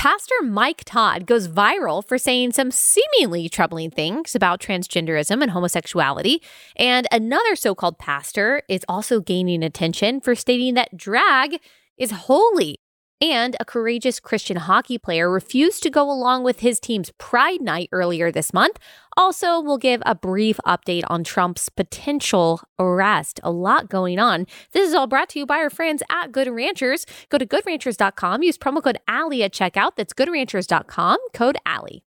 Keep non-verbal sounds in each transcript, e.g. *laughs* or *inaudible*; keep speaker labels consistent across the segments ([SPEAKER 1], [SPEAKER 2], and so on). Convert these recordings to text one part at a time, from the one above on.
[SPEAKER 1] Pastor Mike Todd goes viral for saying some seemingly troubling things about transgenderism and homosexuality. And another so called pastor is also gaining attention for stating that drag is holy and a courageous Christian hockey player refused to go along with his team's Pride Night earlier this month. Also, we'll give a brief update on Trump's potential arrest. A lot going on. This is all brought to you by our friends at Good Ranchers. Go to goodranchers.com, use promo code Allie at checkout. That's goodranchers.com, code Allie.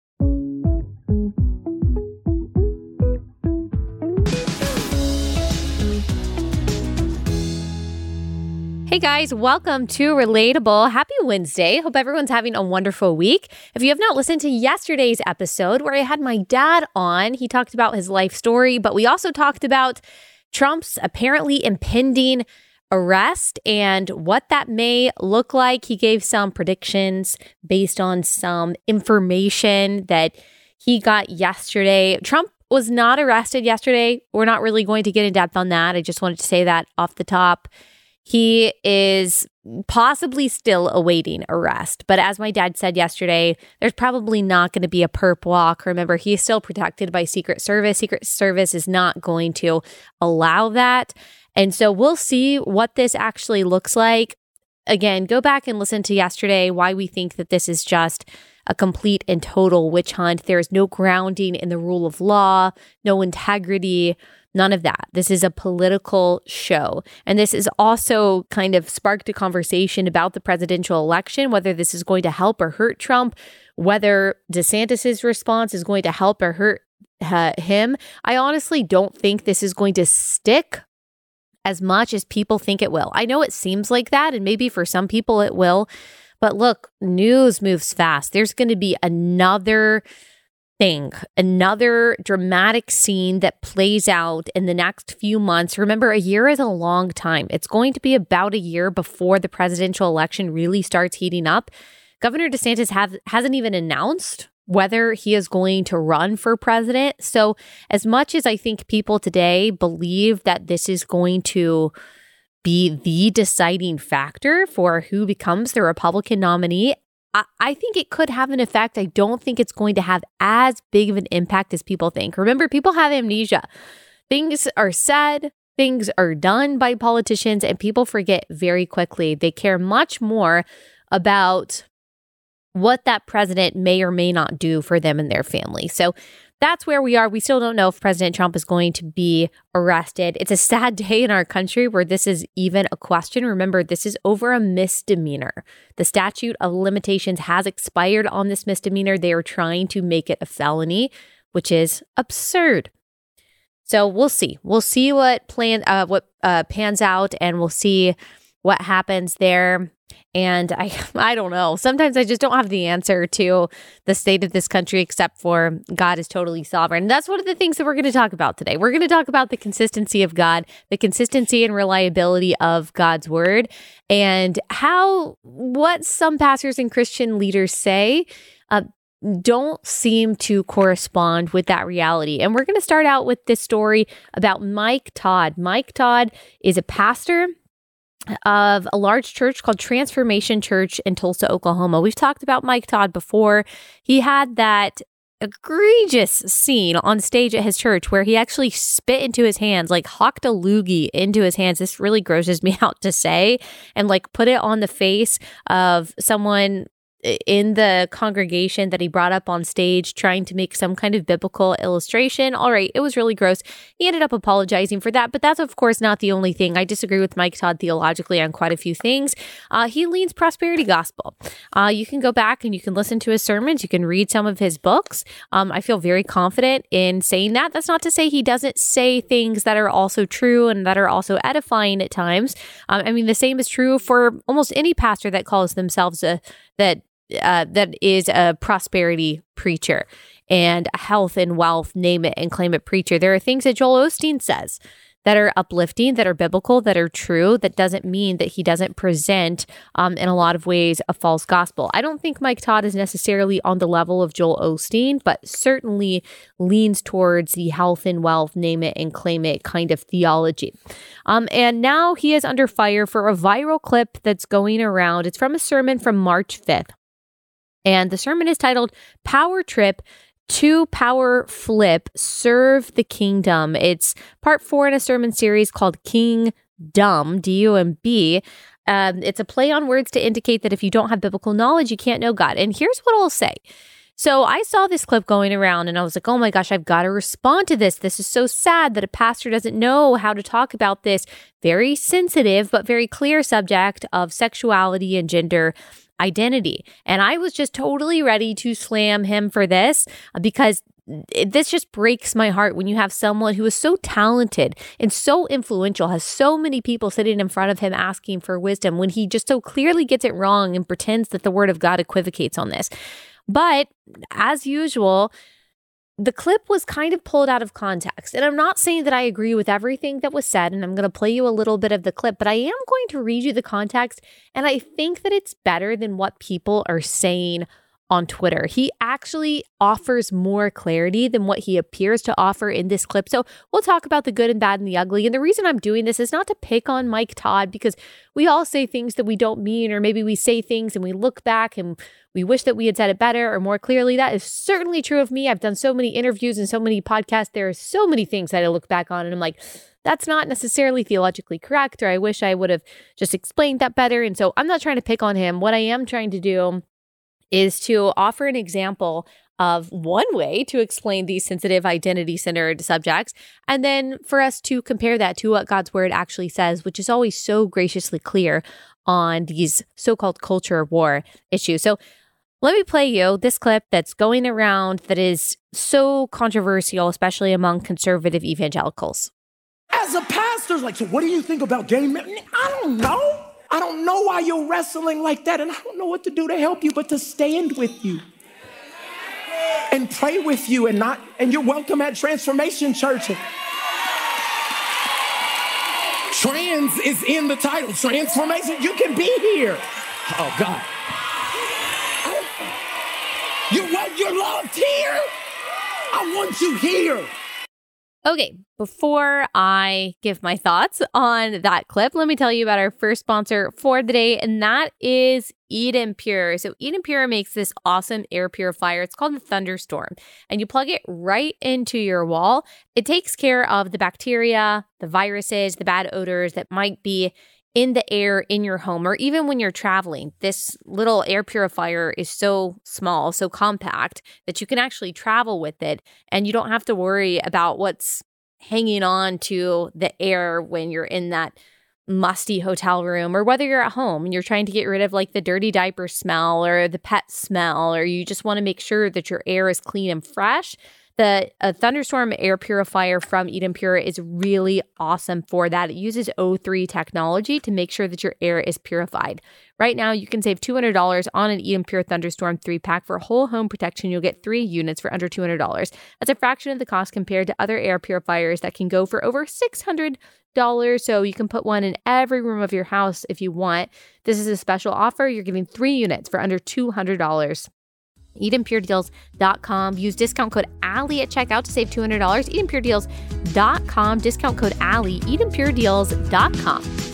[SPEAKER 1] Hey guys, welcome to Relatable. Happy Wednesday. Hope everyone's having a wonderful week. If you have not listened to yesterday's episode where I had my dad on, he talked about his life story, but we also talked about Trump's apparently impending arrest and what that may look like. He gave some predictions based on some information that he got yesterday. Trump was not arrested yesterday. We're not really going to get in depth on that. I just wanted to say that off the top. He is possibly still awaiting arrest. But as my dad said yesterday, there's probably not going to be a perp walk. Remember, he's still protected by Secret Service. Secret Service is not going to allow that. And so we'll see what this actually looks like. Again, go back and listen to yesterday why we think that this is just a complete and total witch hunt. There is no grounding in the rule of law, no integrity None of that. This is a political show. And this is also kind of sparked a conversation about the presidential election, whether this is going to help or hurt Trump, whether DeSantis's response is going to help or hurt uh, him. I honestly don't think this is going to stick as much as people think it will. I know it seems like that, and maybe for some people it will. But look, news moves fast. There's going to be another thing, another dramatic scene that plays out in the next few months. Remember, a year is a long time. It's going to be about a year before the presidential election really starts heating up. Governor DeSantis have, hasn't even announced whether he is going to run for president. So, as much as I think people today believe that this is going to be the deciding factor for who becomes the Republican nominee, I, I think it could have an effect. I don't think it's going to have as big of an impact as people think. Remember, people have amnesia. Things are said, things are done by politicians, and people forget very quickly. They care much more about what that president may or may not do for them and their family. So that's where we are. We still don't know if President Trump is going to be arrested. It's a sad *laughs* day in our country where this is even a question. Remember, this is over a misdemeanor. The statute of limitations has expired on this misdemeanor. They are trying to make it a felony, which is absurd. So we'll see. We'll see what plan uh, what uh, pans out, and we'll see what happens there. And I *laughs* I don't know. Sometimes I just don't have the answer to the state of this country except for God is totally sovereign. And that's one of the things that we're going to talk about today. We're going to talk about the consistency of God, the consistency and reliability of God's word, and how what some pastors and Christian leaders say uh, don't seem to correspond with that reality. And we're going to start out with this story about Mike Todd. Mike Todd is a pastor of a large church called Transformation Church in Tulsa, Oklahoma. We've talked about Mike Todd before. He had that egregious scene on stage at his church where he actually spit into his hands, like hawked a loogie into his hands. This really grosses me *laughs* out to say, and like put it on the face of someone in the congregation that he brought up on stage trying to make some kind of biblical illustration. All right, it was really gross. He ended up apologizing for that, but that's of course not the only thing. I disagree with Mike Todd theologically on quite a few things. Uh, he leans prosperity gospel. Uh, you can go back and you can listen to his sermons. You can read some of his books. Um, I feel very confident in saying that. That's not to say he doesn't say things that are also true and that are also edifying at times. Um, I mean, the same is true for almost any pastor that calls themselves a that uh, that is a prosperity preacher and a health and wealth, name it and claim it preacher. There are things that Joel Osteen says that are uplifting, that are biblical, that are true. That doesn't mean that he doesn't present, um, in a lot of ways, a false gospel. I don't think Mike Todd is necessarily on the level of Joel Osteen, but certainly leans towards the health and wealth, name it and claim it kind of theology. Um, and now he is under fire for a viral clip that's going around. It's from a sermon from March 5th. And the sermon is titled Power Trip to Power Flip Serve the Kingdom. It's part four in a sermon series called King Dumb, D U M B. Um, it's a play on words to indicate that if you don't have biblical knowledge, you can't know God. And here's what I'll say. So I saw this clip going around and I was like, oh my gosh, I've got to respond to this. This is so sad that a pastor doesn't know how to talk about this very sensitive but very clear subject of sexuality and gender identity. And I was just totally ready to slam him for this uh, because this just breaks my heart when you have someone who is so talented and so influential, has so many people sitting in front of him asking for wisdom, when he just so clearly gets it wrong and pretends that the word of God equivocates on this. But as usual, the clip was kind of pulled out of context. And I'm not saying that I agree with everything that was said, and I'm going to play you a little bit of the clip, but I am going to read you the context. And I think that it's better than what people are saying on Twitter. He actually offers more clarity than what he appears to offer in this clip. So we'll talk about the good and bad and the ugly. And the reason I'm doing this is not to pick on Mike Todd because we all say things that we don't mean, or maybe we say things and we look back and we wish that we had said it better or more clearly. That is certainly true of me. I've done so many interviews and so many podcasts. There are so many things that I look back on and I'm like, that's not necessarily theologically correct, or I wish I would have just explained that better. And so I'm not trying to pick on him. What I am trying to do is to offer an example of one way to explain these sensitive identity centered subjects, and then for us to compare that to what God's word actually says, which is always so graciously clear on these so called culture war issues. So let me play you this clip that's going around that is so controversial, especially among conservative evangelicals.
[SPEAKER 2] As a pastor, like, so what do you think about gay men? I don't know. I don't know why you're wrestling like that, and I don't know what to do to help you but to stand with you and pray with you and not and you're welcome at transformation church. Trans is in the title. Transformation you can be here. Oh god. You want your loved here? I want you here
[SPEAKER 1] Okay, before I give my thoughts on that clip, let me tell you about our first sponsor for the day, and that is Eden Pure. So, Eden Pure makes this awesome air purifier. It's called the Thunderstorm, and you plug it right into your wall. It takes care of the bacteria, the viruses, the bad odors that might be in the air in your home or even when you're traveling. This little air purifier is so small, so compact that you can actually travel with it and you don't have to worry about what's hanging on to the air when you're in that musty hotel room or whether you're at home and you're trying to get rid of like the dirty diaper smell or the pet smell or you just want to make sure that your air is clean and fresh the thunderstorm air purifier from Eden Pure is really awesome for that. It uses O3 technology to make sure that your air is purified. Right now, you can save $200 on an Eden Pure Thunderstorm 3 pack for whole home protection. You'll get three units for under $200. That's a fraction of the cost compared to other air purifiers that can go for over $600. So you can put one in every room of your house if you want. This is a special offer. You're getting three units for under $200. EdenPureDeals.com. Use discount code Allie at checkout to save $200. EdenPureDeals.com. Discount code Allie. EdenPureDeals.com.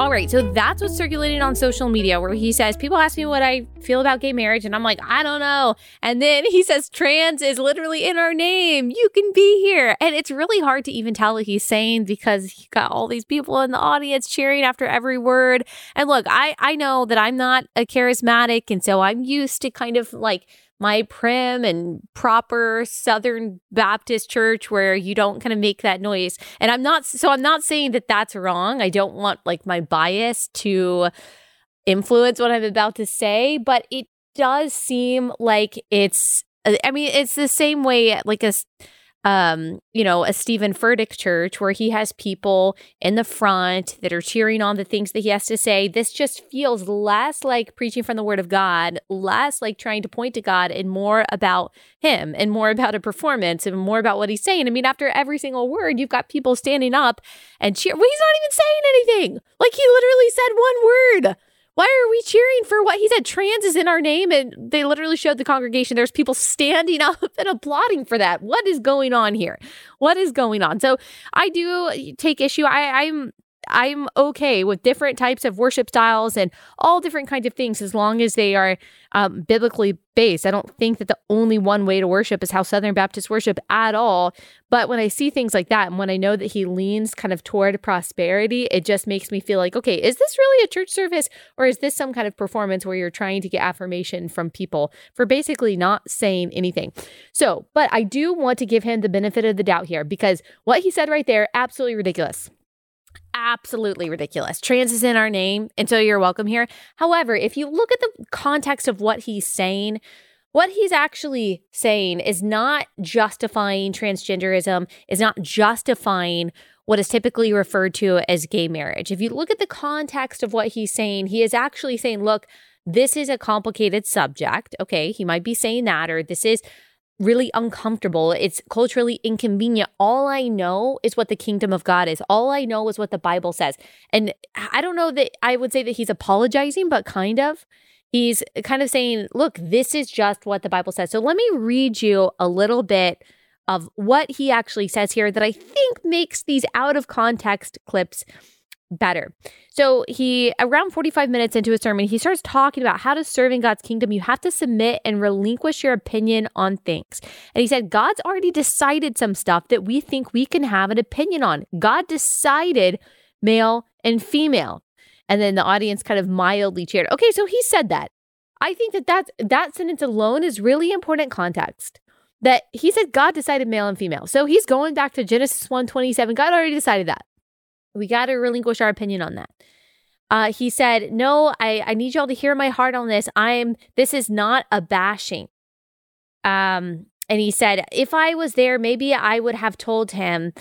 [SPEAKER 1] All right, so that's what's circulating on social media where he says, People ask me what I feel about gay marriage, and I'm like, I don't know. And then he says, Trans is literally in our name. You can be here. And it's really hard to even tell what he's saying because he got all these people in the audience cheering after every word. And look, I, I know that I'm not a charismatic, and so I'm used to kind of like my prim and proper Southern Baptist church where you don't kind of make that noise. And I'm not, so I'm not saying that that's wrong. I don't want like my bias to influence what I'm about to say, but it does seem like it's, uh, I mean, it's the same way like a, um, you know, a Steven Furtick church where he has people in the front that are cheering on the things that he has to say. This just feels less like preaching from the word of God, less like trying to point to God, and more about him and more about a performance and more about what he's saying. I mean, after every single word, you've got people standing up and cheer. Well, he's not even saying anything. Like he literally said one word. Why are we cheering for what he said? Trans is in our name. And they literally showed the congregation there's people standing *laughs* up and applauding for that. What is going on here? What is going on? So I do take issue. I, I'm I'm okay with different types of worship styles and all different kinds of things as long as they are um, biblically based. I don't think that the only one way to worship is how Southern Baptists worship at all. But when I see things like that, and when I know that he leans kind of toward prosperity, it just makes me feel like, okay, is this really a church service or is this some kind of performance where you're trying to get affirmation from people for basically not saying anything? So, but I do want to give him the benefit of the doubt here because what he said right there, absolutely ridiculous absolutely ridiculous. Trans is in our name, and so you're welcome here. However, if you look at the context of what he's saying, what he's actually saying is not justifying transgenderism, is not justifying what is typically referred to as gay marriage. If you look at the context of what he's saying, he is actually saying, look, this is a complicated subject. Okay, he might be saying that, or this is really uncomfortable. It's culturally inconvenient. All I know is what the kingdom of God is. All I know is what the Bible says. And I don't know that I would say that he's apologizing, but kind of. He's kind of saying, look, this is just what the Bible says. So let me read you a little bit of what he actually says here that I think makes these out of context clips better. So he around 45 minutes into his sermon, he starts talking about how to serve in God's kingdom. You have to submit and relinquish your opinion on things. And he said, God's already decided some stuff that we think we can have an opinion on. God decided male and female. And then the audience kind of mildly cheered. Okay, so he said that. I think that that, that sentence alone is really important context. That he said God decided male and female. So he's going back to Genesis 1:27. God already decided that. We got to relinquish our opinion on that. Uh, he said, No, I, I need y'all to hear my heart on this. I'm, this is not a bashing. Um, and he said, If I was there, maybe I would have told him,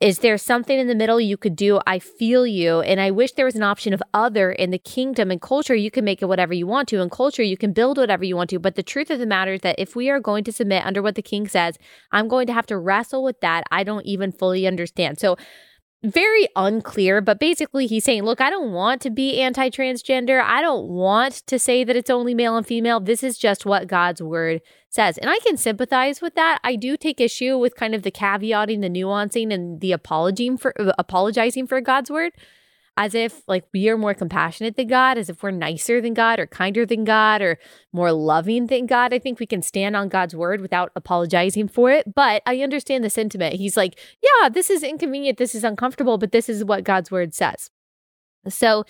[SPEAKER 1] Is there something in the middle you could do? I feel you. And I wish there was an option of other in the kingdom and culture. You can make it whatever you want to. In culture, you can build whatever you want to. But the truth of the matter is that if we are going to submit under what the king says, I'm going to have to wrestle with that. I don't even fully understand. So, very unclear, but basically he's saying, look, I don't want to be anti transgender. I don't want to say that it's only male and female. This is just what God's word says. And I can sympathize with that. I do take issue with kind of the caveating, the nuancing, and the apologizing for apologizing for God's word as if like we are more compassionate than God, as if we're nicer than God or kinder than God or more loving than God. I think we can stand on God's word without apologizing for it. But I understand the sentiment. He's like, yeah, this is inconvenient, this is uncomfortable, but this is what God's word says. So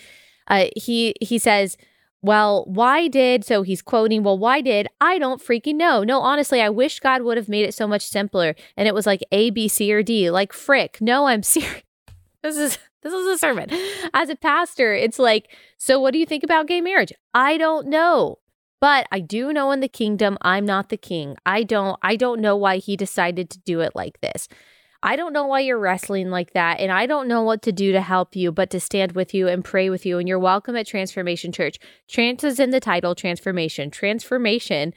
[SPEAKER 1] uh, he he says, well, why did, so he's quoting, well, why did, I don't freaking know. No, honestly, I wish God would have made it so much simpler. And it was like A, B, C, or D, like frick. No, I'm serious. *laughs* This is this is a sermon. As a pastor, it's like, so what do you think about gay marriage? I don't know. But I do know in the kingdom I'm not the king. I don't I don't know why he decided to do it like this. I don't know why you're wrestling like that and I don't know what to do to help you but to stand with you and pray with you and you're welcome at Transformation Church. Trans is in the title Transformation. Transformation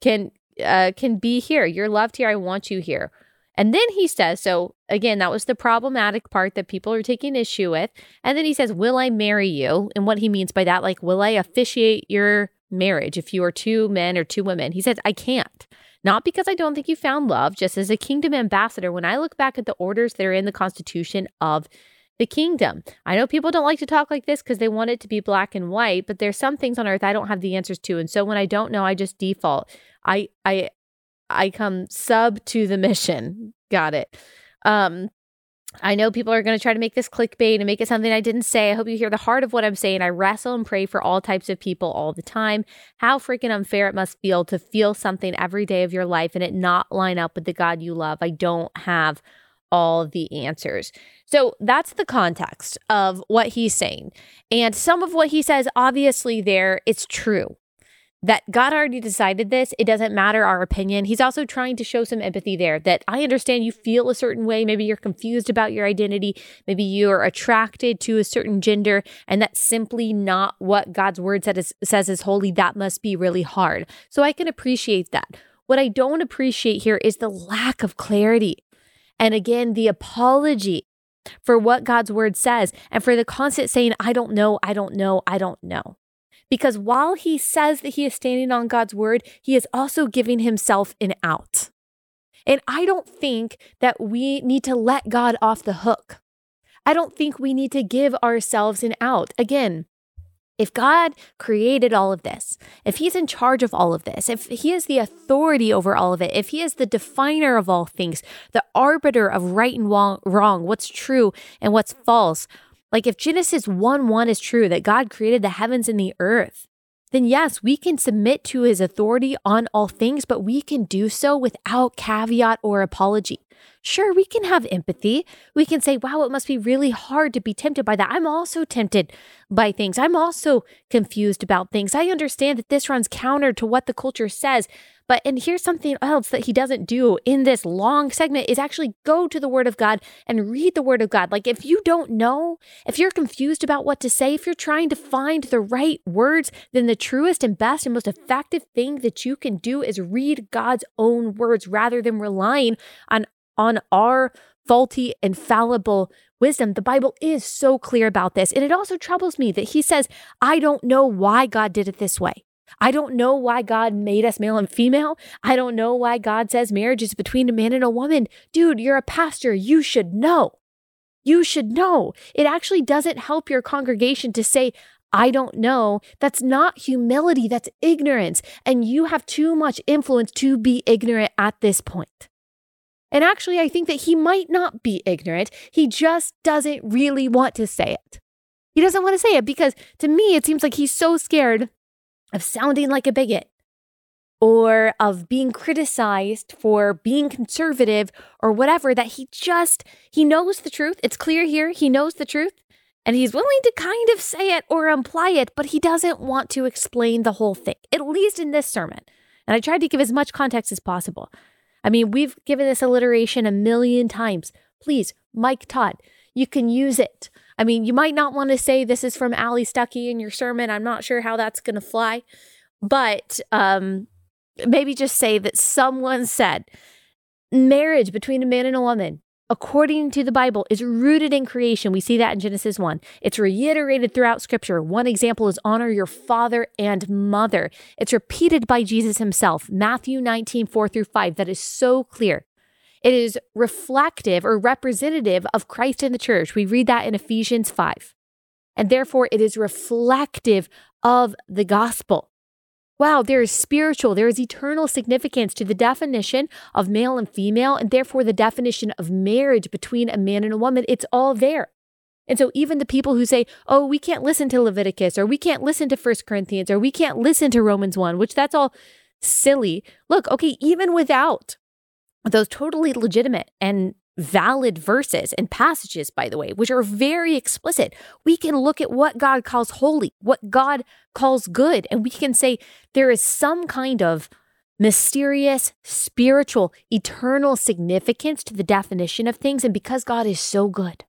[SPEAKER 1] can uh, can be here. You're loved here. I want you here. And then he says, so again, that was the problematic part that people are taking issue with. And then he says, Will I marry you? And what he means by that, like, will I officiate your marriage if you are two men or two women? He says, I can't. Not because I don't think you found love, just as a kingdom ambassador, when I look back at the orders that are in the Constitution of the kingdom. I know people don't like to talk like this because they want it to be black and white, but there's some things on earth I don't have the answers to. And so when I don't know, I just default. I I I come sub to the mission. Got it. Um, I know people are going to try to make this clickbait and make it something I didn't say. I hope you hear the heart of what I'm saying. I wrestle and pray for all types of people all the time. How freaking unfair it must feel to feel something every day of your life and it not line up with the God you love. I don't have all the answers. So that's the context of what he's saying. And some of what he says, obviously, there, it's true that God already decided this. It doesn't matter our opinion. He's also trying to show some empathy there that I understand you feel a certain way. Maybe you're confused about your identity. Maybe you're attracted to a certain gender, and that's simply not what God's word is, says is holy. That must be really hard. So I can appreciate that. What I don't appreciate here is the lack of clarity. And again, the apology for what God's word says and for the constant saying, I don't know, I don't know, I don't know. Because while he says that he is standing on God's word, he is also giving himself an out. And I don't think that we need to let God off the hook. I don't think we need to give ourselves an out. Again, if God created all of this, if He's in charge of all of this, if He is the authority over all of it, if He is the definer of all things, the arbiter of right and wrong, what's true and what's false, like if Genesis 1 1 is true, that God created the heavens and the earth, then yes, we can submit to his authority on all things, but we can do so without caveat or apology. Sure, we can have empathy. We can say, wow, it must be really hard to be tempted by that. I'm also tempted by things. I'm also confused about things. I understand that this runs counter to what the culture says, but, and here's something else that he doesn't do in this long segment is actually go to the word of God and read the word of God. Like if you don't know, if you're confused about what to say, if you're trying to find the right words, then the truest and best and most effective thing that you can do is read God's own words rather than relying on, on our faulty and fallible wisdom. The Bible is so clear about this. And it also troubles me that he says, I don't know why God did it this way. I don't know why God made us male and female. I don't know why God says marriage is between a man and a woman. Dude, you're a pastor. You should know. You should know. It actually doesn't help your congregation to say, I don't know. That's not humility, that's ignorance. And you have too much influence to be ignorant at this point. And actually, I think that he might not be ignorant. He just doesn't really want to say it. He doesn't want to say it because to me, it seems like he's so scared of sounding like a bigot or of being criticized for being conservative or whatever that he just he knows the truth. It's clear here he knows the truth and he's willing to kind of say it or imply it but he doesn't want to explain the whole thing at least in this sermon. And i tried to give as much context as possible. I mean we've given this alliteration a million times. Please mike todd you can use it I mean, you might not want to say this is from Allie Stuckey in your sermon. I'm not sure how that's going to fly, but um, maybe just say that someone said marriage between a man and a woman, according to the Bible, is rooted in creation. We see that in Genesis 1. It's reiterated throughout scripture. One example is honor your father and mother. It's repeated by Jesus himself, Matthew 19, 4 through 5. That is so clear. It is reflective or representative of Christ in the church. We read that in Ephesians 5. And therefore, it is reflective of the gospel. Wow, there is spiritual, there is eternal significance to the definition of male and female, and therefore the definition of marriage between a man and a woman. It's all there. And so, even the people who say, oh, we can't listen to Leviticus, or we can't listen to First Corinthians, or we can't listen to Romans 1, which that's all silly. Look, okay, even without those totally legitimate and valid verses and passages, by the way, which are very explicit. We can look at what God calls holy, what God calls good, and we can say there is some kind of mysterious, spiritual, eternal significance to the definition of things. And because God is so good,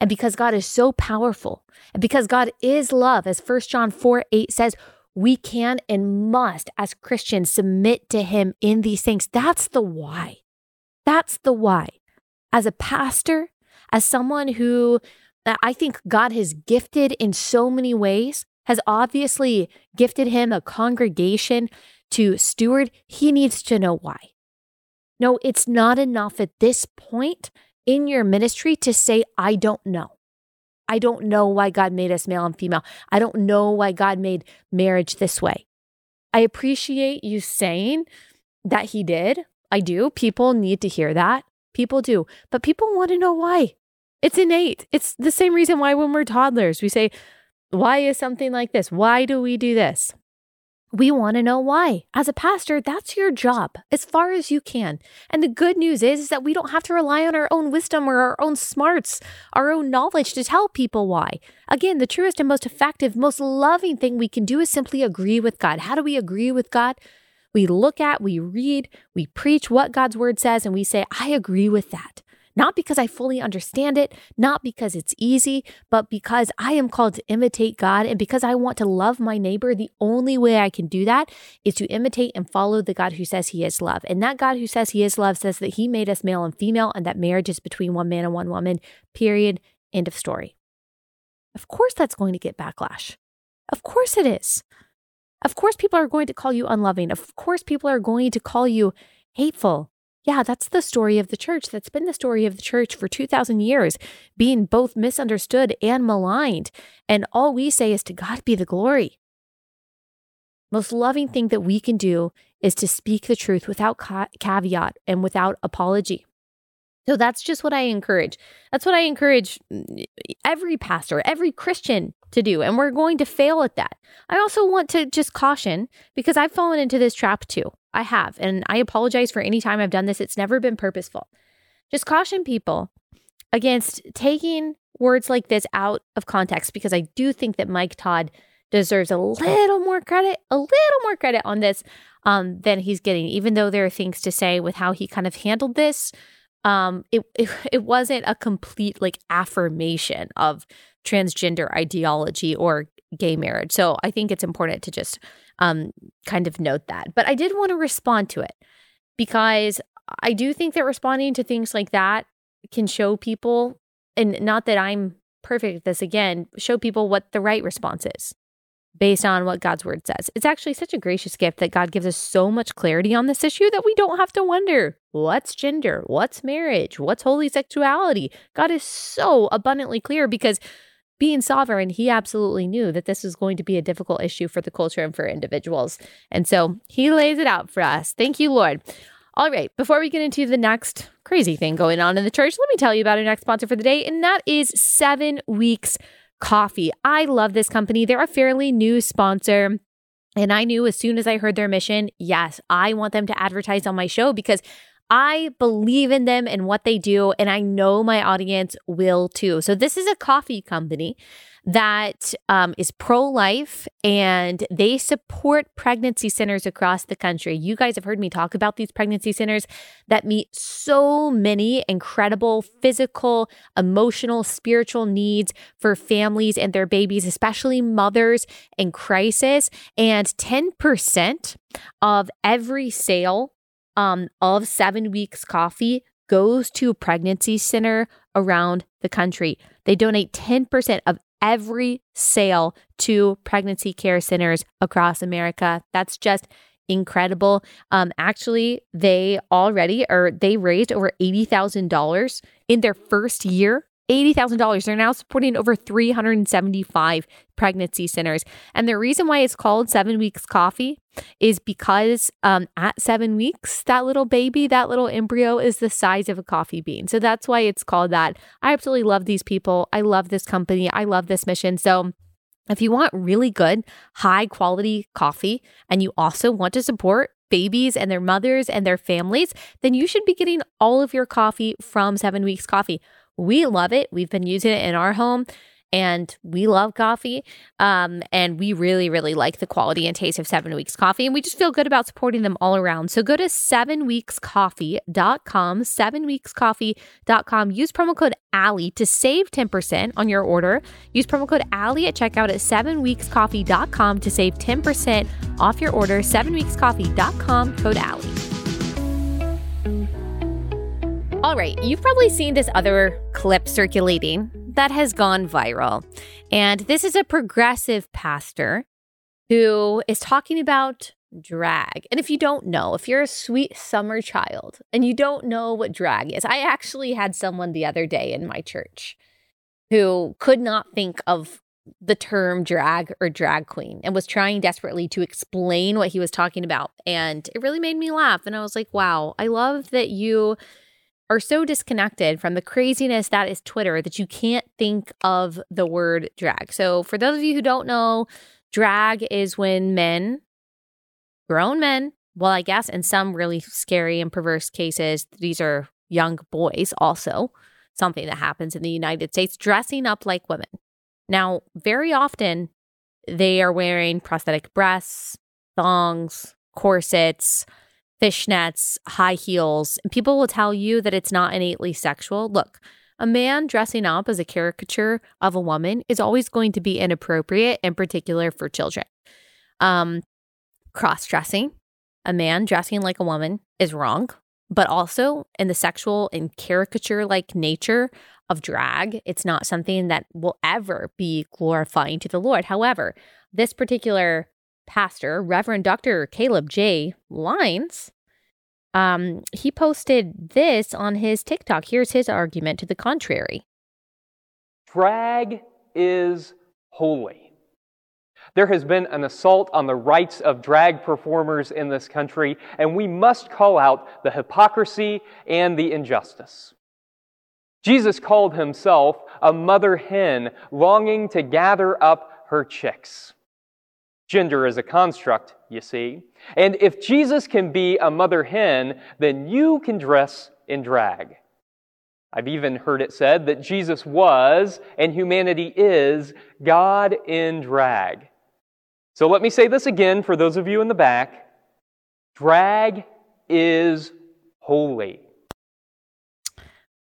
[SPEAKER 1] and because God is so powerful, and because God is love, as 1 John 4 8 says, we can and must, as Christians, submit to Him in these things. That's the why. That's the why. As a pastor, as someone who uh, I think God has gifted in so many ways, has obviously gifted him a congregation to steward, he needs to know why. No, it's not enough at this point in your ministry to say, I don't know. I don't know why God made us male and female. I don't know why God made marriage this way. I appreciate you saying that He did. I do. People need to hear that. People do. But people want to know why. It's innate. It's the same reason why when we're toddlers, we say, Why is something like this? Why do we do this? We want to know why. As a pastor, that's your job as far as you can. And the good news is, is that we don't have to rely on our own wisdom or our own smarts, our own knowledge to tell people why. Again, the truest and most effective, most loving thing we can do is simply agree with God. How do we agree with God? We look at, we read, we preach what God's word says, and we say, I agree with that. Not because I fully understand it, not because it's easy, but because I am called to imitate God and because I want to love my neighbor. The only way I can do that is to imitate and follow the God who says he is love. And that God who says he is love says that he made us male and female and that marriage is between one man and one woman. Period. End of story. Of course, that's going to get backlash. Of course, it is. Of course, people are going to call you unloving. Of course, people are going to call you hateful. Yeah, that's the story of the church. That's been the story of the church for 2,000 years, being both misunderstood and maligned. And all we say is to God be the glory. Most loving thing that we can do is to speak the truth without ca- caveat and without apology. So that's just what I encourage. That's what I encourage mm, every pastor, every Christian to do. And we're going to fail at that. I also want to just caution because I've fallen into this trap too. I have. And I apologize for any time I've done this. It's never been purposeful. Just caution people against taking words like this out of context because I do think that Mike Todd deserves a little more credit, a little more credit on this um, than he's getting, even though there are things to say with how he kind of handled this. Um, it, it *laughs* it wasn't a complete like affirmation of transgender ideology or gay marriage. So I think it's important to just um, kind of note that. But I did want to respond to it because I do think that responding to things like that can show people, and not that I'm perfect at this again, show people what the right response is based on what God's word says. It's actually such a gracious gift that God gives us so much clarity on this issue that we don't have to wonder what's gender, what's marriage, what's holy sexuality. God is so abundantly clear because being sovereign, he absolutely knew that this was going to be a difficult issue for the culture and for individuals. And so he lays it out for us. Thank you, Lord. All right, before we get into the next crazy thing going on in the church, let me tell you about our next sponsor for the day, and that is Seven Weeks Coffee. I love this company. They're a fairly new sponsor. And I knew as soon as I heard their mission, yes, I want them to advertise on my show because I believe in them and what they do, and I know my audience will too. So, this is a coffee company that um, is pro life and they support pregnancy centers across the country. You guys have heard me talk about these pregnancy centers that meet so many incredible physical, emotional, spiritual needs for families and their babies, especially mothers in crisis. And 10% of every sale um, of seven weeks coffee goes to a pregnancy center around the country. They donate 10% of every sale to pregnancy care centers across America. That's just incredible. Um, actually, they already or they raised over eighty thousand dollars in their first year $80,000. They're now supporting over 375 pregnancy centers. And the reason why it's called Seven Weeks Coffee is because um, at seven weeks, that little baby, that little embryo is the size of a coffee bean. So that's why it's called that. I absolutely love these people. I love this company. I love this mission. So, if you want really good, high quality coffee and you also want to support babies and their mothers and their families, then you should be getting all of your coffee from Seven Weeks Coffee. We love it. We've been using it in our home and we love coffee. Um, and we really, really like the quality and taste of Seven Weeks Coffee. And we just feel good about supporting them all around. So go to sevenweekscoffee.com, sevenweekscoffee.com. Use promo code Allie to save 10% on your order. Use promo code Allie at checkout at sevenweekscoffee.com to save 10% off your order. Sevenweekscoffee.com, code Allie. All right, you've probably seen this other clip circulating that has gone viral. And this is a progressive pastor who is talking about drag. And if you don't know, if you're a sweet summer child and you don't know what drag is, I actually had someone the other day in my church who could not think of the term drag or drag queen and was trying desperately to explain what he was talking about. And it really made me laugh. And I was like, wow, I love that you are so disconnected from the craziness that is Twitter that you can't think of the word drag. So, for those of you who don't know, drag is when men, grown men, well, I guess in some really scary and perverse cases, these are young boys also, something that happens in the United States, dressing up like women. Now, very often they are wearing prosthetic breasts, thongs, corsets, fishnets, high heels, and people will tell you that it's not innately sexual. Look, a man dressing up as a caricature of a woman is always going to be inappropriate, in particular for children. Um, Cross dressing, a man dressing like a woman is wrong, but also in the sexual and caricature like nature of drag, it's not something that will ever be glorifying to the Lord. However, this particular pastor, Reverend Dr. Caleb J. Lines, um, he posted this on his TikTok. Here's his argument to the contrary.
[SPEAKER 3] Drag is holy. There has been an assault on the rights of drag performers in this country, and we must call out the hypocrisy and the injustice. Jesus called himself a mother hen longing to gather up her chicks. Gender is a construct, you see. And if Jesus can be a mother hen, then you can dress in drag. I've even heard it said that Jesus was, and humanity is, God in drag. So let me say this again for those of you in the back drag is holy.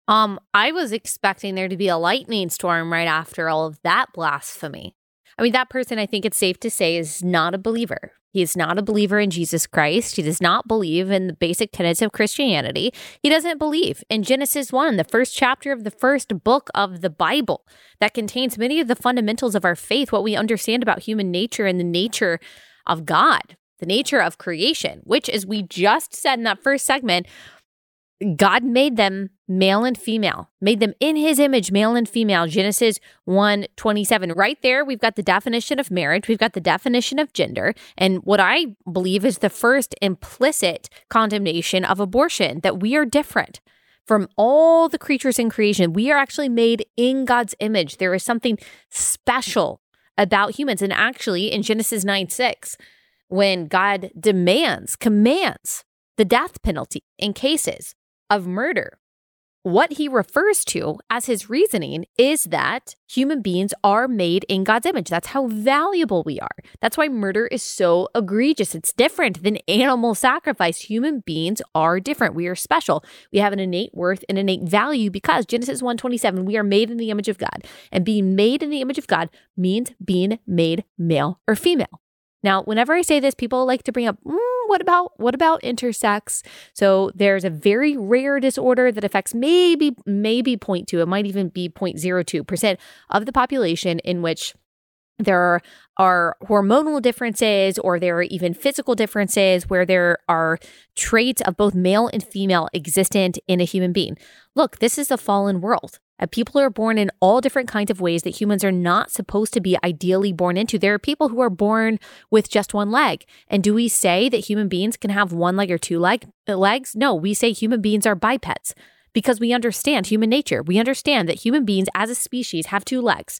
[SPEAKER 1] Um, I was expecting there to be a lightning storm right after all of that blasphemy. I mean, that person, I think it's safe to say, is not a believer. He is not a believer in Jesus Christ. He does not believe in the basic tenets of Christianity. He doesn't believe in Genesis 1, the first chapter of the first book of the Bible, that contains many of the fundamentals of our faith, what we understand about human nature and the nature of God, the nature of creation, which, as we just said in that first segment, God made them male and female, made them in his image, male and female. Genesis 1 27. Right there, we've got the definition of marriage, we've got the definition of gender, and what I believe is the first implicit condemnation of abortion that we are different from all the creatures in creation. We are actually made in God's image. There is something special about humans. And actually, in Genesis 9 6, when God demands, commands the death penalty in cases of murder. What he refers to as his reasoning is that human beings are made in God's image. That's how valuable we are. That's why murder is so egregious. It's different than animal sacrifice. Human beings are different. We are special. We have an innate worth and innate value because Genesis 1:27, we are made in the image of God. And being made in the image of God means being made male or female. Now, whenever I say this, people like to bring up, mm, what about what about intersex? So there's a very rare disorder that affects maybe maybe 0.2, it might even be 0.02% of the population in which there are hormonal differences or there are even physical differences where there are traits of both male and female existent in a human being. Look, this is a fallen world. Uh, people are born in all different kinds of ways that humans are not supposed to be ideally born into. There are people who are born with just one leg. And do we say that human beings can have one leg or two leg, uh, legs? No, we say human beings are bipeds because we understand human nature. We understand that human beings as a species have two legs.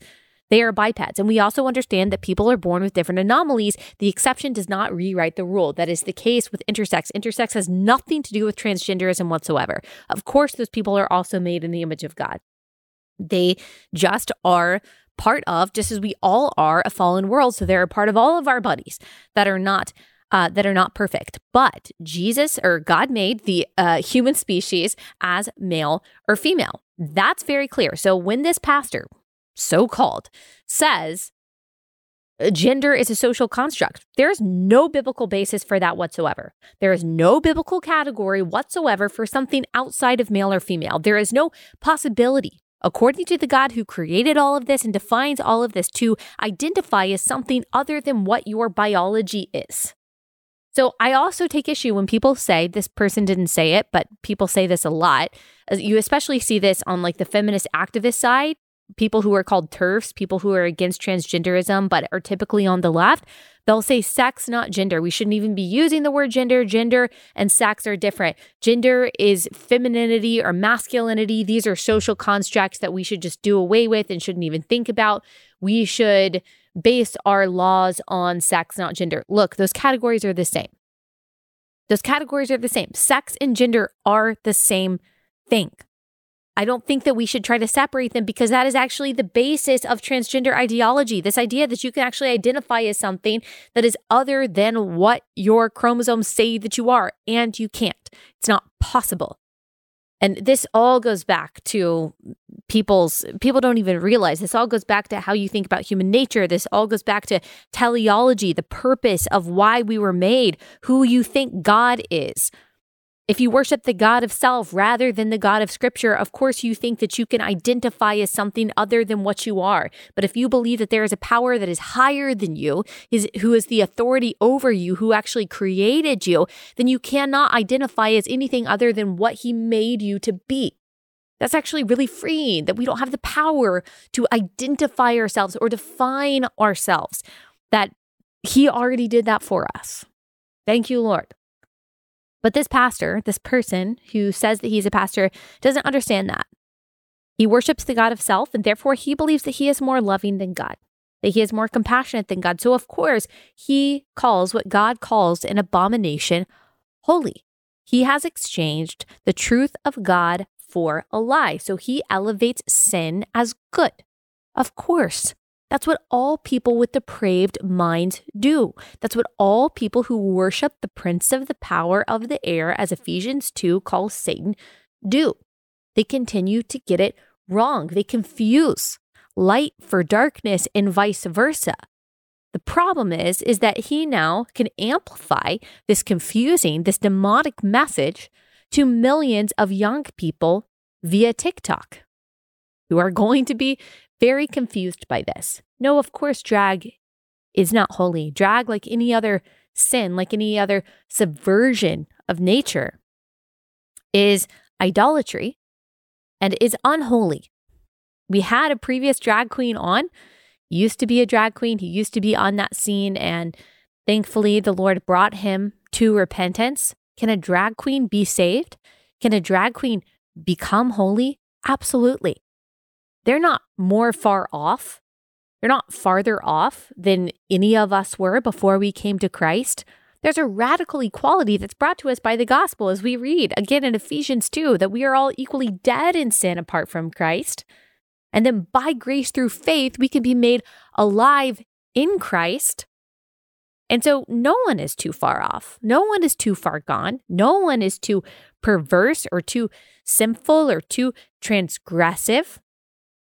[SPEAKER 1] They are bipeds. And we also understand that people are born with different anomalies. The exception does not rewrite the rule. That is the case with intersex. Intersex has nothing to do with transgenderism whatsoever. Of course, those people are also made in the image of God. They just are part of, just as we all are, a fallen world. So they're a part of all of our bodies that are not uh, that are not perfect. But Jesus or God made the uh, human species as male or female. That's very clear. So when this pastor, so called, says gender is a social construct. There's no biblical basis for that whatsoever. There is no biblical category whatsoever for something outside of male or female. There is no possibility according to the God who created all of this and defines all of this, to identify as something other than what your biology is. So I also take issue when people say this person didn't say it, but people say this a lot. You especially see this on like the feminist activist side people who are called TERFs, people who are against transgenderism but are typically on the left, they'll say sex, not gender. We shouldn't even be using the word gender. Gender and sex are different. Gender is femininity or masculinity. These are social constructs that we should just do away with and shouldn't even think about. We should base our laws on sex, not gender. Look, those categories are the same. Those categories are the same. Sex and gender are the same thing. I don't think that we should try to separate them because that is actually the basis of transgender ideology. This idea that you can actually identify as something that is other than what your chromosomes say that you are, and you can't. It's not possible. And this all goes back to people's people don't even realize this all goes back to how you think about human nature. This all goes back to teleology, the purpose of why we were made, who you think God is If you worship the God of self rather than the God of scripture, of course you think that you can identify as something other than what you are. But if you believe that there is a power that is higher than you, is who is the authority over you, who actually created you, then you cannot identify as anything other than what he made you to be. That's actually really freeing that we don't have the power to identify ourselves or define ourselves, that he already did that for us. Thank you, Lord. But this pastor, this person who says that he's a pastor, doesn't understand that. He worships the God of self, and therefore he believes that he is more loving than God, that he is more compassionate than God. So, of course, he calls what God calls an abomination holy. He has exchanged the truth of God for a lie. So he elevates sin as good. Of course, that's what all people with depraved minds do. That's what all people who worship the prince of the power of the air, as Ephesians 2 calls Satan, do. They continue to get it wrong. They confuse light for darkness and vice versa. The problem is is that he now can amplify this confusing, this demonic message to millions of young people via TikTok who are going to be very confused by this. No, of course, drag is not holy. Drag, like any other sin, like any other subversion of nature, is idolatry and is unholy. We had a previous drag queen on, used to be a drag queen. He used to be on that scene, and thankfully, the Lord brought him to repentance. Can a drag queen be saved? Can a drag queen become holy? Absolutely. They're not more far off. They're not farther off than any of us were before we came to Christ. There's a radical equality that's brought to us by the gospel as we read again in Ephesians 2 that we are all equally dead in sin apart from Christ. And then by grace through faith, we can be made alive in Christ. And so no one is too far off. No one is too far gone. No one is too perverse or too sinful or too transgressive.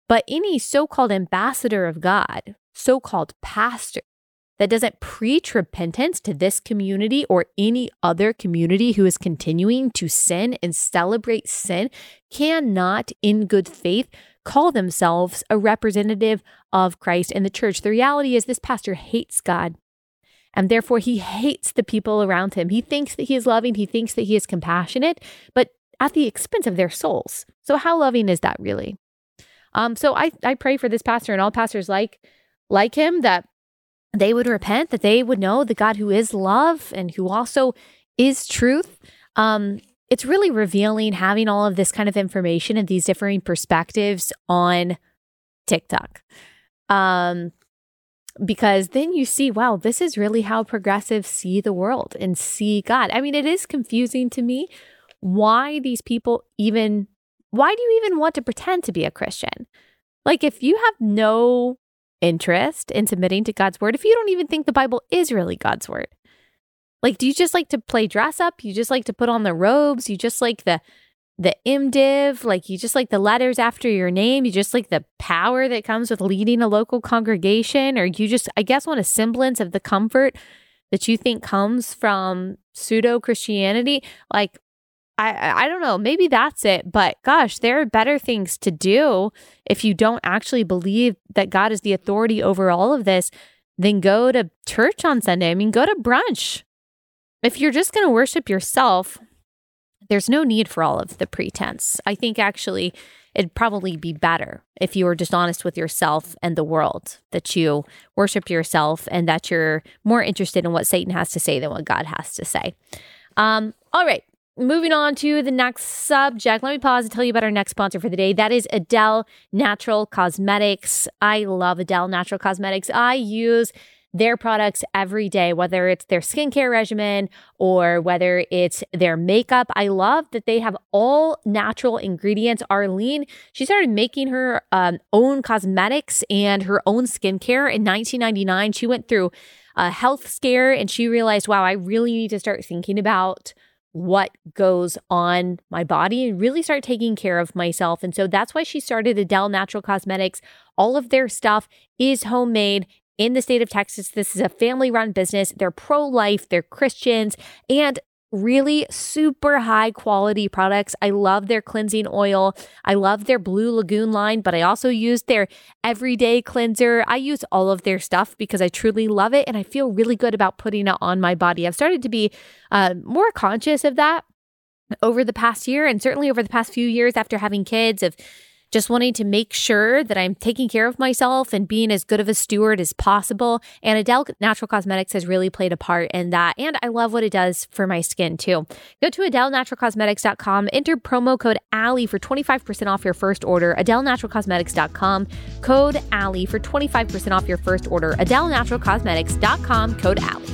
[SPEAKER 1] But any so called ambassador of God, so called pastor, that doesn't preach repentance to this community or any other community who is continuing to sin and celebrate sin cannot, in good faith, call themselves a representative of Christ and the church. The reality is, this pastor hates God. And therefore, he hates the people around him. He thinks that he is loving, he thinks that he is compassionate, but at the expense of their souls. So, how loving is that really? Um, so I, I pray for this pastor and all pastors like like him that they would repent, that they would know the God who is love and who also is truth. Um, it's really revealing having all of this kind of information and these differing perspectives on TikTok. Um, because then you see, wow, this is really how progressives see the world and see God. I mean, it is confusing to me why these people even, why do you even want to pretend to be a Christian? Like, if you have no interest in submitting to God's word, if you don't even think the Bible is really God's word, like, do you just like to play dress up? You just like to put on the robes? You just like the the MDiv, like you just like the letters after your name, you just like the power that comes with leading a local congregation, or you just, I guess, want a semblance of the comfort that you think comes from pseudo Christianity. Like, I, I don't know, maybe that's it, but gosh, there are better things to do if you don't actually believe that God is the authority over all of this than go to church on Sunday. I mean, go to brunch. If you're just going to worship yourself, there's no need for all of the pretense. I think actually it'd probably be better if you were just honest with yourself and the world, that you worship yourself and that you're more interested in what Satan has to say than what God has to say. Um, all right. Moving on to the next subject, let me pause and tell you about our next sponsor for the day. That is Adele Natural Cosmetics. I love Adele Natural Cosmetics. I use their products every day, whether it's their skincare regimen or whether it's their makeup. I love that they have all natural ingredients. Arlene, she started making her um, own cosmetics and her own skincare in 1999. She went through a health scare and she realized, wow, I really need to start thinking about what goes on my body and really start taking care of myself. And so that's why she started Adele Natural Cosmetics. All of their stuff is homemade in the state of Texas. This is a family run business. They're pro life, they're Christians, and really super high quality products. I love their cleansing oil. I love their Blue Lagoon line, but I also use their everyday cleanser. I use all of their stuff because I truly love it and I feel really good about putting it on my body. I've started to be uh, more conscious of that over the past year and certainly over the past few years after having kids of just wanting to make sure that I'm taking care of myself and being as good of a steward as possible. And Adele Natural Cosmetics has really played a part in that. And I love what it does for my skin too. Go to AdeleNaturalCosmetics.com, enter promo code Allie for 25% off your first order. AdeleNaturalCosmetics.com, code Allie for 25% off your first order. AdeleNaturalCosmetics.com, code Allie.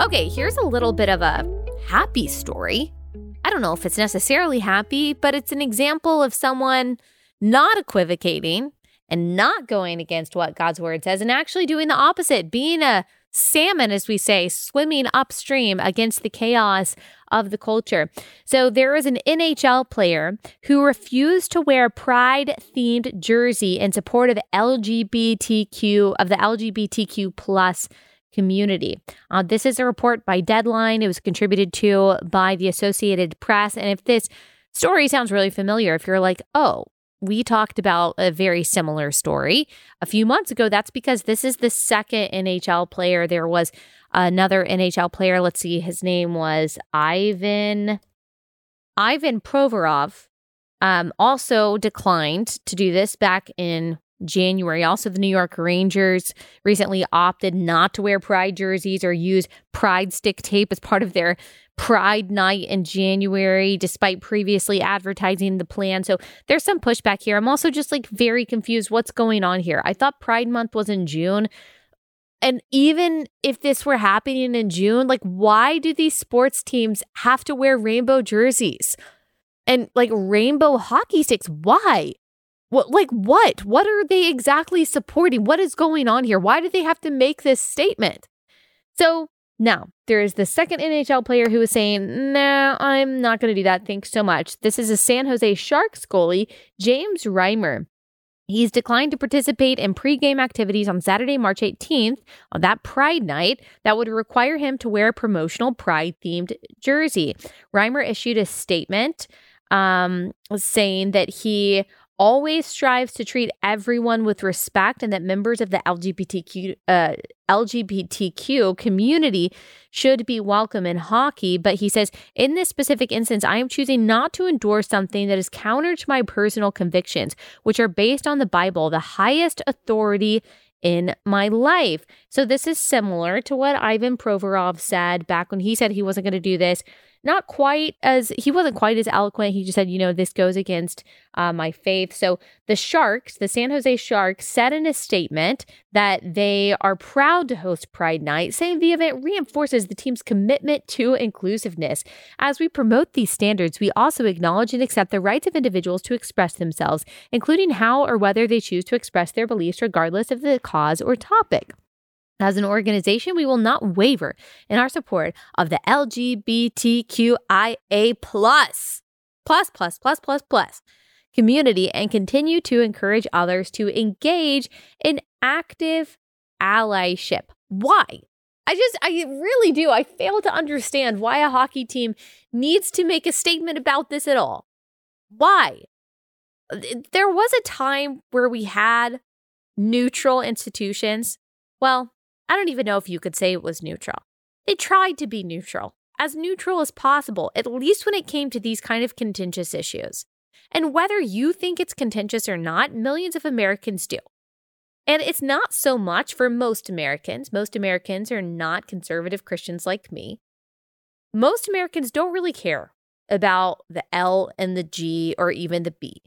[SPEAKER 1] Okay, here's a little bit of a happy story. Don't know if it's necessarily happy, but it's an example of someone not equivocating and not going against what God's word says and actually doing the opposite, being a salmon, as we say, swimming upstream against the chaos of the culture. So there is an NHL player who refused to wear pride themed jersey in support of LGBTQ of the LGBTQ plus community. Uh, this is a report by Deadline. It was contributed to by the Associated Press. And if this story sounds really familiar, if you're like, oh, we talked about a very similar story a few months ago. That's because this is the second NHL player. There was another NHL player. Let's see, his name was Ivan Ivan Provorov. Um, also declined to do this back in January. Also, the New York Rangers recently opted not to wear pride jerseys or use pride stick tape as part of their pride night in January, despite previously advertising the plan. So there's some pushback here. I'm also just like very confused what's going on here. I thought Pride Month was in June. And even if this were happening in June, like, why do these sports teams have to wear rainbow jerseys? And like rainbow hockey sticks, why? What, like what? What are they exactly supporting? What is going on here? Why do they have to make this statement? So now there is the second NHL player who is saying, "Nah, I'm not going to do that. Thanks so much." This is a San Jose Sharks goalie, James Reimer. He's declined to participate in pregame activities on Saturday, March 18th, on that Pride night that would require him to wear a promotional Pride themed jersey. Reimer issued a statement um, saying that he always strives to treat everyone with respect and that members of the LGBTQ uh, LGBTQ community should be welcome in hockey. But he says, in this specific instance, I am choosing not to endorse something that is counter to my personal convictions, which are based on the Bible, the highest authority in my life. So this is similar to what Ivan Provorov said back when he said he wasn't going to do this not quite as he wasn't quite as eloquent. He just said, you know, this goes against uh, my faith. So the Sharks, the San Jose Sharks, said in a statement that they are proud to host Pride Night, saying the event reinforces the team's commitment to inclusiveness. As we promote these standards, we also acknowledge and accept the rights of individuals to express themselves, including how or whether they choose to express their beliefs, regardless of the cause or topic. As an organization, we will not waver in our support of the LGBTQIA plus, plus, plus, plus, plus, plus community and continue to encourage others to engage in active allyship. Why? I just, I really do. I fail to understand why a hockey team needs to make a statement about this at all. Why? There was a time where we had neutral institutions. Well, I don't even know if you could say it was neutral. They tried to be neutral, as neutral as possible, at least when it came to these kind of contentious issues. And whether you think it's contentious or not, millions of Americans do. And it's not so much for most Americans. Most Americans are not conservative Christians like me. Most Americans don't really care about the L and the G or even the B.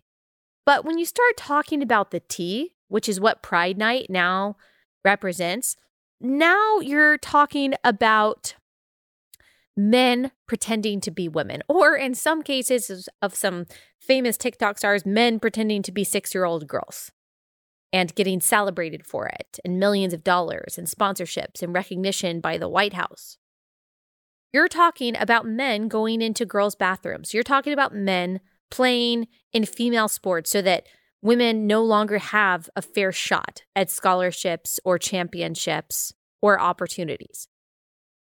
[SPEAKER 1] But when you start talking about the T, which is what Pride Night now represents, now you're talking about men pretending to be women, or in some cases of some famous TikTok stars, men pretending to be six year old girls and getting celebrated for it and millions of dollars and sponsorships and recognition by the White House. You're talking about men going into girls' bathrooms. You're talking about men playing in female sports so that women no longer have a fair shot at scholarships or championships or opportunities.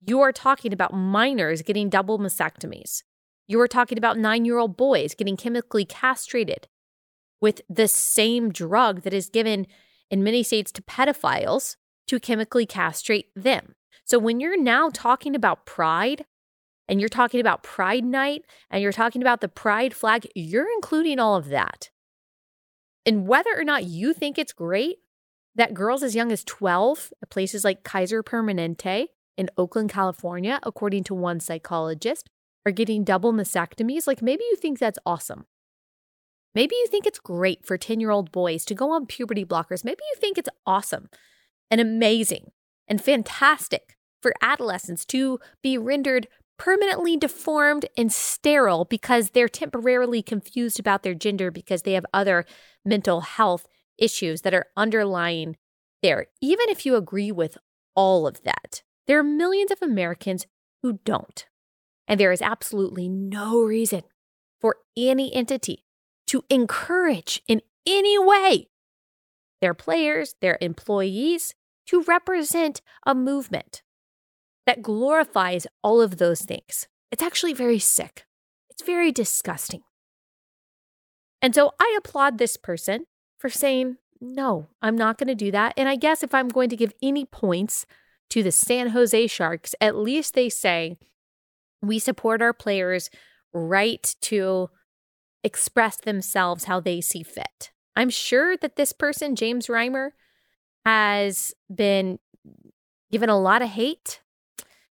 [SPEAKER 1] You are talking about minors getting double mastectomies. You are talking about nine year old boys getting chemically castrated with the same drug that is given in many states to pedophiles to chemically castrate them. So when you're now talking about pride and you're talking about Pride Night and you're talking about the pride flag, you're including all of that. And whether or not you think it's great that girls as young as 12 at places like Kaiser Permanente in Oakland, California, according to one psychologist, are getting double mastectomies, like maybe you think that's awesome. Maybe you think it's great for 10 year old boys to go on puberty blockers. Maybe you think it's awesome and amazing and fantastic for adolescents to be rendered permanently deformed and sterile because they're temporarily confused about their gender because they have other mental health issues that are underlying there. Even if you agree with all of that, there are millions of Americans who don't. And there is absolutely no reason for any entity to encourage in any way their players, their employees to represent a movement that glorifies all of those things. It's actually very sick. It's very disgusting. And so I applaud this person for saying, no, I'm not going to do that. And I guess if I'm going to give any points to the San Jose Sharks, at least they say we support our players' right to express themselves how they see fit. I'm sure that this person, James Reimer, has been given a lot of hate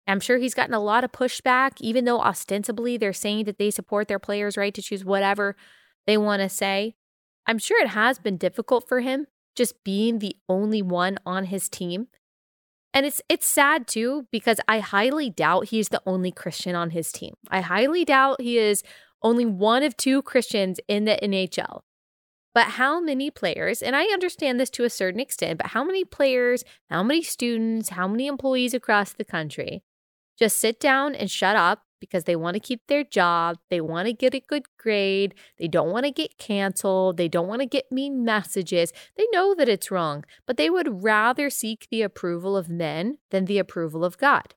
[SPEAKER 1] I'm sure he's gotten a lot of pushback, even though ostensibly they're saying that they support their players' right to choose whatever they want to say. I'm sure it has been difficult for him just being the only one on his team. And it's it's sad too because I highly doubt he's the only Christian on his team. I highly doubt he is only one of two Christians in the NHL. But how many players, and I understand this to a certain extent, but how many players, how many students, how many employees across the country just sit down and shut up because they want to keep their job. They want to get a good grade. They don't want to get canceled. They don't want to get mean messages. They know that it's wrong, but they would rather seek the approval of men than the approval of God.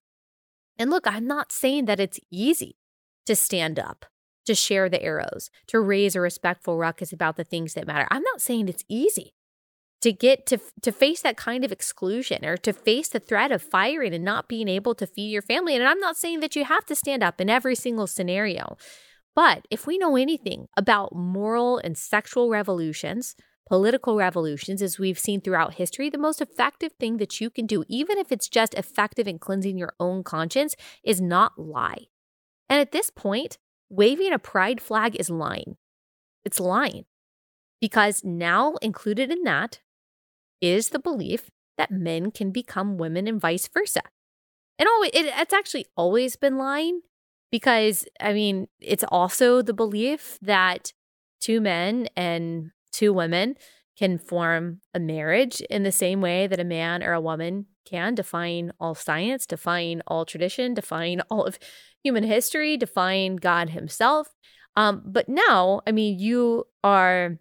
[SPEAKER 1] And look, I'm not saying that it's easy to stand up, to share the arrows, to raise a respectful ruckus about the things that matter. I'm not saying it's easy to get to to face that kind of exclusion or to face the threat of firing and not being able to feed your family. And I'm not saying that you have to stand up in every single scenario but if we know anything about moral and sexual revolutions political revolutions as we've seen throughout history the most effective thing that you can do even if it's just effective in cleansing your own conscience is not lie. And at this point waving a pride flag is lying. It's lying. Because now included in that is the belief that men can become women and vice versa. And always, it, it's actually always been lying because, I mean, it's also the belief that two men and two women can form a marriage in the same way that a man or a woman can, define all science, define all tradition, define all of human history, define God Himself. Um, but now, I mean, you are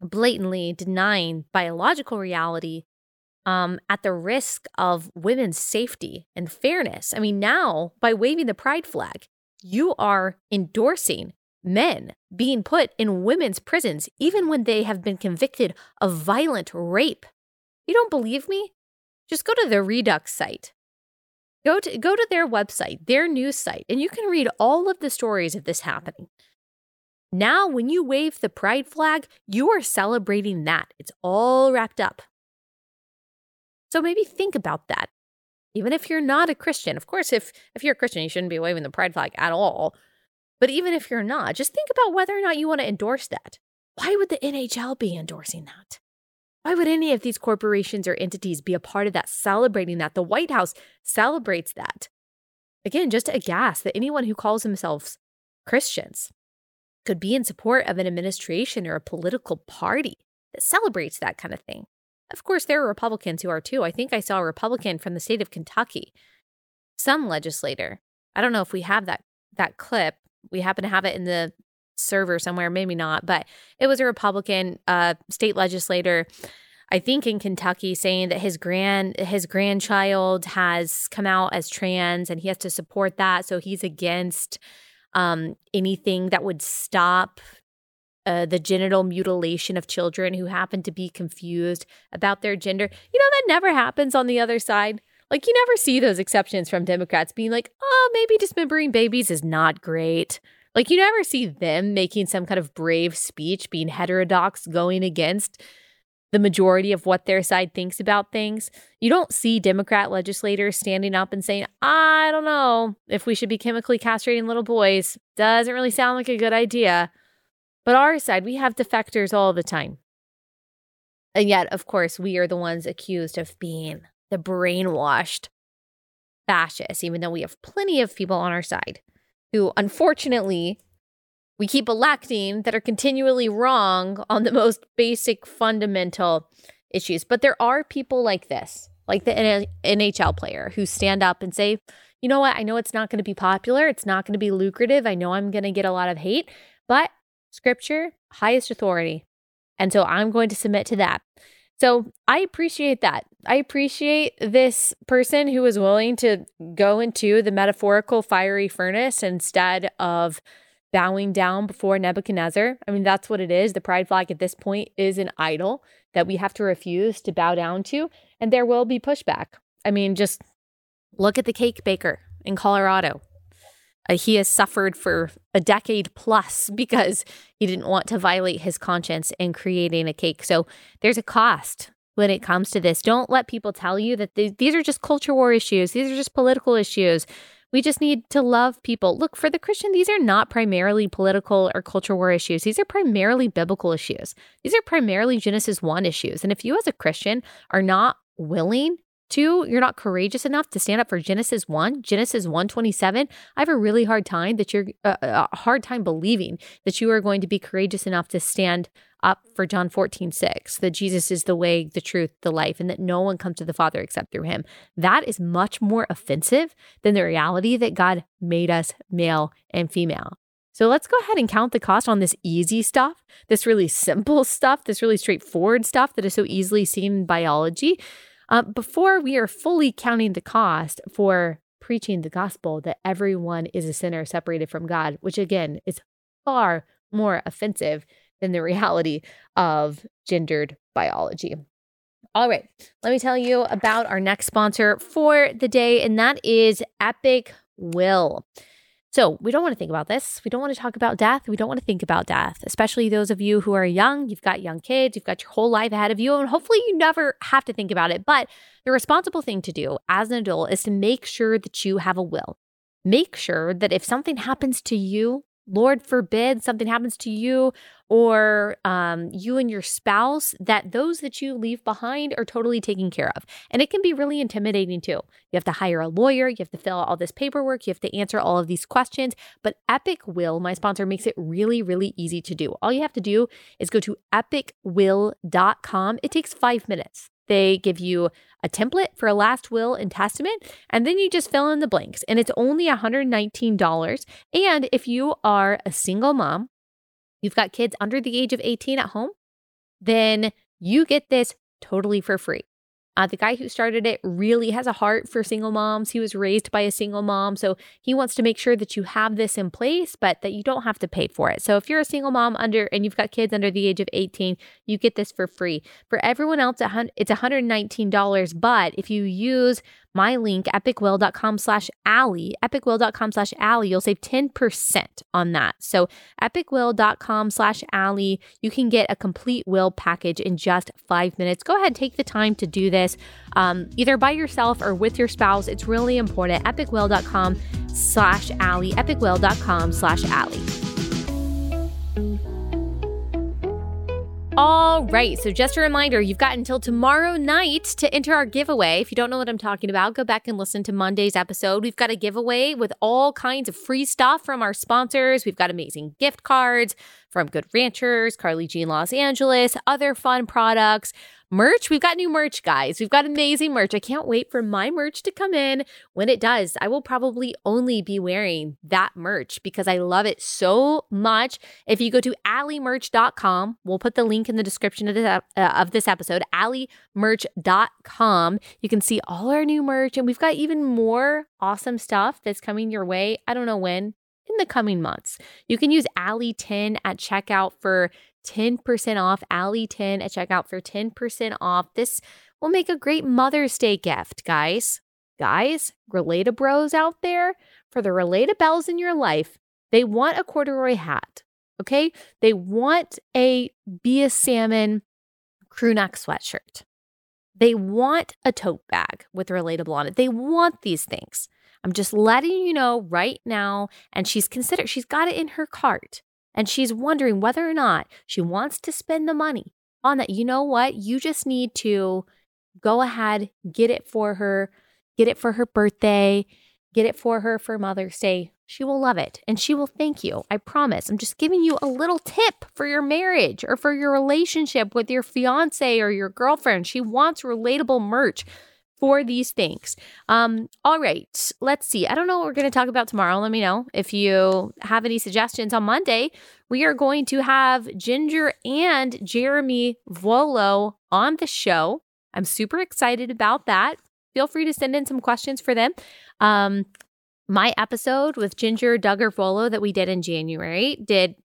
[SPEAKER 1] blatantly denying biological reality um, at the risk of women's safety and fairness. I mean, now by waving the pride flag, you are endorsing men being put in women's prisons, even when they have been convicted of violent rape. You don't believe me? Just go to the Reduxx site. Go to go to their website, their news site, and you can read all of the stories of this happening. Now, when you wave the pride flag, you are celebrating that. It's all wrapped up. So maybe think about that. Even if you're not a Christian, of course, if, if you're a Christian, you shouldn't be waving the pride flag at all. But even if you're not, just think about whether or not you want to endorse that. Why would the NHL be endorsing that? Why would any of these corporations or entities be a part of that, celebrating that? The White House celebrates that. Again, just aghast that anyone who calls themselves Christians could be in support of an administration or a political party that celebrates that kind of thing. Of course, there are Republicans who are too. I think I saw a Republican from the state of Kentucky, some legislator. I don't know if we have that that clip. We happen to have it in the server somewhere, maybe not, but it was a Republican uh, state legislator I think in Kentucky saying that his grand his grandchild has come out as trans and he has to support that so he's against um, anything that would stop uh, the genital mutilation of children who happen to be confused about their gender. You know that never happens on the other side. Like you never see those exceptions from Democrats being like, "Oh, maybe dismembering babies is not great." Like you never see them making some kind of brave speech being heterodox going against the majority of what their side thinks about things. You don't see Democrat legislators standing up and saying, I don't know if we should be chemically castrating little boys. Doesn't really sound like a good idea. But our side, we have defectors all the time. And yet, of course, we are the ones accused of being the brainwashed fascists, even though we have plenty of people on our side who, unfortunately, we keep electing that are continually wrong on the most basic fundamental issues. But there are people like this, like the NHL player, who stand up and say, you know what? I know it's not going to be popular. It's not going to be lucrative. I know I'm going to get a lot of hate, but scripture, highest authority. And so I'm going to submit to that. So I appreciate that. I appreciate this person who was willing to go into the metaphorical fiery furnace instead of bowing down before Nebuchadnezzar. I mean, that's what it is. The pride flag at this point is an idol that we have to refuse to bow down to, and there will be pushback. I mean, just look at the cake baker in Colorado. Uh, he has suffered for a decade plus *laughs* because he didn't want to violate his conscience in creating a cake. So there's a cost when it comes to this. Don't let people tell you that th- these are just culture war issues, these are just political issues. We just need to love people. Look, for the Christian, these are not primarily political or culture war issues. These are primarily biblical issues. These are primarily Genesis 1 issues. And if you, as a Christian, are not willing to, you're not courageous enough to stand up for Genesis 1, Genesis 127, I have a really hard time that you're uh, a hard time believing that you are going to be courageous enough to stand up for John 14, 6, that Jesus is the way, the truth, the life, and that no one comes to the Father except through him. That is much more offensive than the reality that God made us male and female. So let's go ahead and count the cost on this easy stuff, this really simple *laughs* stuff, this really straightforward stuff that is so easily seen in biology, uh, before we are fully counting the cost for preaching the gospel that everyone is a sinner separated from God, which again is far more offensive than the *laughs* reality of gendered biology. All right, let me tell you about our next sponsor for the day, and that is Epic Will. So, we don't want to think about this. We don't want to talk about death. We don't want to think about death, especially those of you who are young. You've got young kids, you've got your whole life ahead of you, and hopefully you never have to think about it. But the responsible thing to do as an adult is to make sure that you have a will. Make sure that if something happens to you, Lord forbid something happens to you or um, you and your spouse, that those that you leave behind are totally taken care of. And it can be really intimidating too. You have to hire a lawyer, you have to fill out all this paperwork, you have to answer all of these questions. But Epic Will, my sponsor, makes it really, really easy to do. All you have to do is go to epicwill.com. It takes five minutes. They give you a template for a last will and testament, and then you just fill in the blanks. And it's only $119. And if you are a single mom, you've got kids under the age of 18 at home, then you get this totally for free. Uh, the guy who started it really has a heart for single moms. He was raised by a single mom. So he wants to make sure that you have this in place, but that you don't have to pay for it. So if you're a single mom under and you've got kids under the age of 18, you get this for free. For everyone else, it's $119. But if you use my link, epicwill.com slash Allie, epicwill.com slash Allie, you'll save 10% on that. So epicwill.com slash Allie, you can get a complete will package in just five minutes. Go ahead, take the time to do this, um, either by yourself or with your spouse. It's really important. epicwill.com slash Allie, epicwill.com slash Allie. All right. So, just a reminder you've got until tomorrow night to enter our giveaway. If you don't know what I'm talking about, go back and listen to Monday's episode. We've got a giveaway with all kinds of free stuff from our sponsors. We've got amazing gift cards from Good Ranchers, Carly in Los Angeles, other fun products. Merch. We've got new merch, guys. We've got amazing merch. I can't wait for my merch to come in. When it does, I will probably only be wearing that merch because I love it so much. If you go to alliemerch.com, we'll put the link in the description of this, uh, of this episode, alliemerch.com. You can see all our new merch, and we've got even more awesome stuff that's coming your way. I don't know when, in the coming months. You can use Allie 10 at checkout for 10% off. Ally10 at checkout for 10% off. This will make a great Mother's Day gift, guys. Guys, Relata Bros out there, for the Relata Bells in your life, they want a corduroy hat. Okay. They want a Be a Salmon crew neck sweatshirt. They want a tote bag with relatable on it. They want these things. I'm just letting you know right now. And she's considered, she's got it in her cart and she's wondering whether or not she wants to spend the money on that. You know what? You just need to go ahead, get it for her, get it for her birthday, get it for her for Mother's Day. She will love it and she will thank you. I promise. I'm just giving you a little tip for your marriage or for your relationship with your fiance or your girlfriend. She wants relatable merch for these things. Um, all right, let's see. I don't know what we're going to talk about tomorrow. Let me know if you have any suggestions. On Monday, we are going to have Jinger and Jeremy Vuolo on the show. I'm super excited about that. Feel free to send in some questions for them. Um, my episode with Jinger Duggar Vuolo that we did in January did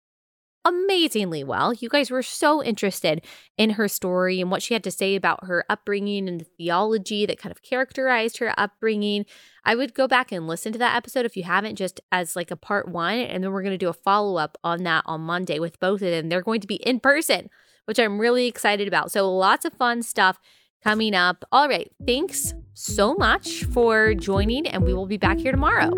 [SPEAKER 1] amazingly well. You guys were so interested in her story and what she had to say about her upbringing and the theology that kind of characterized her upbringing. I would go back and listen to that episode if you haven't, just as like a part one. And then we're going to do a follow up on that on Monday with both of them. They're going to be in person, which I'm really excited about. So lots of fun stuff coming up. All right. Thanks so much for joining, and we will be back here tomorrow.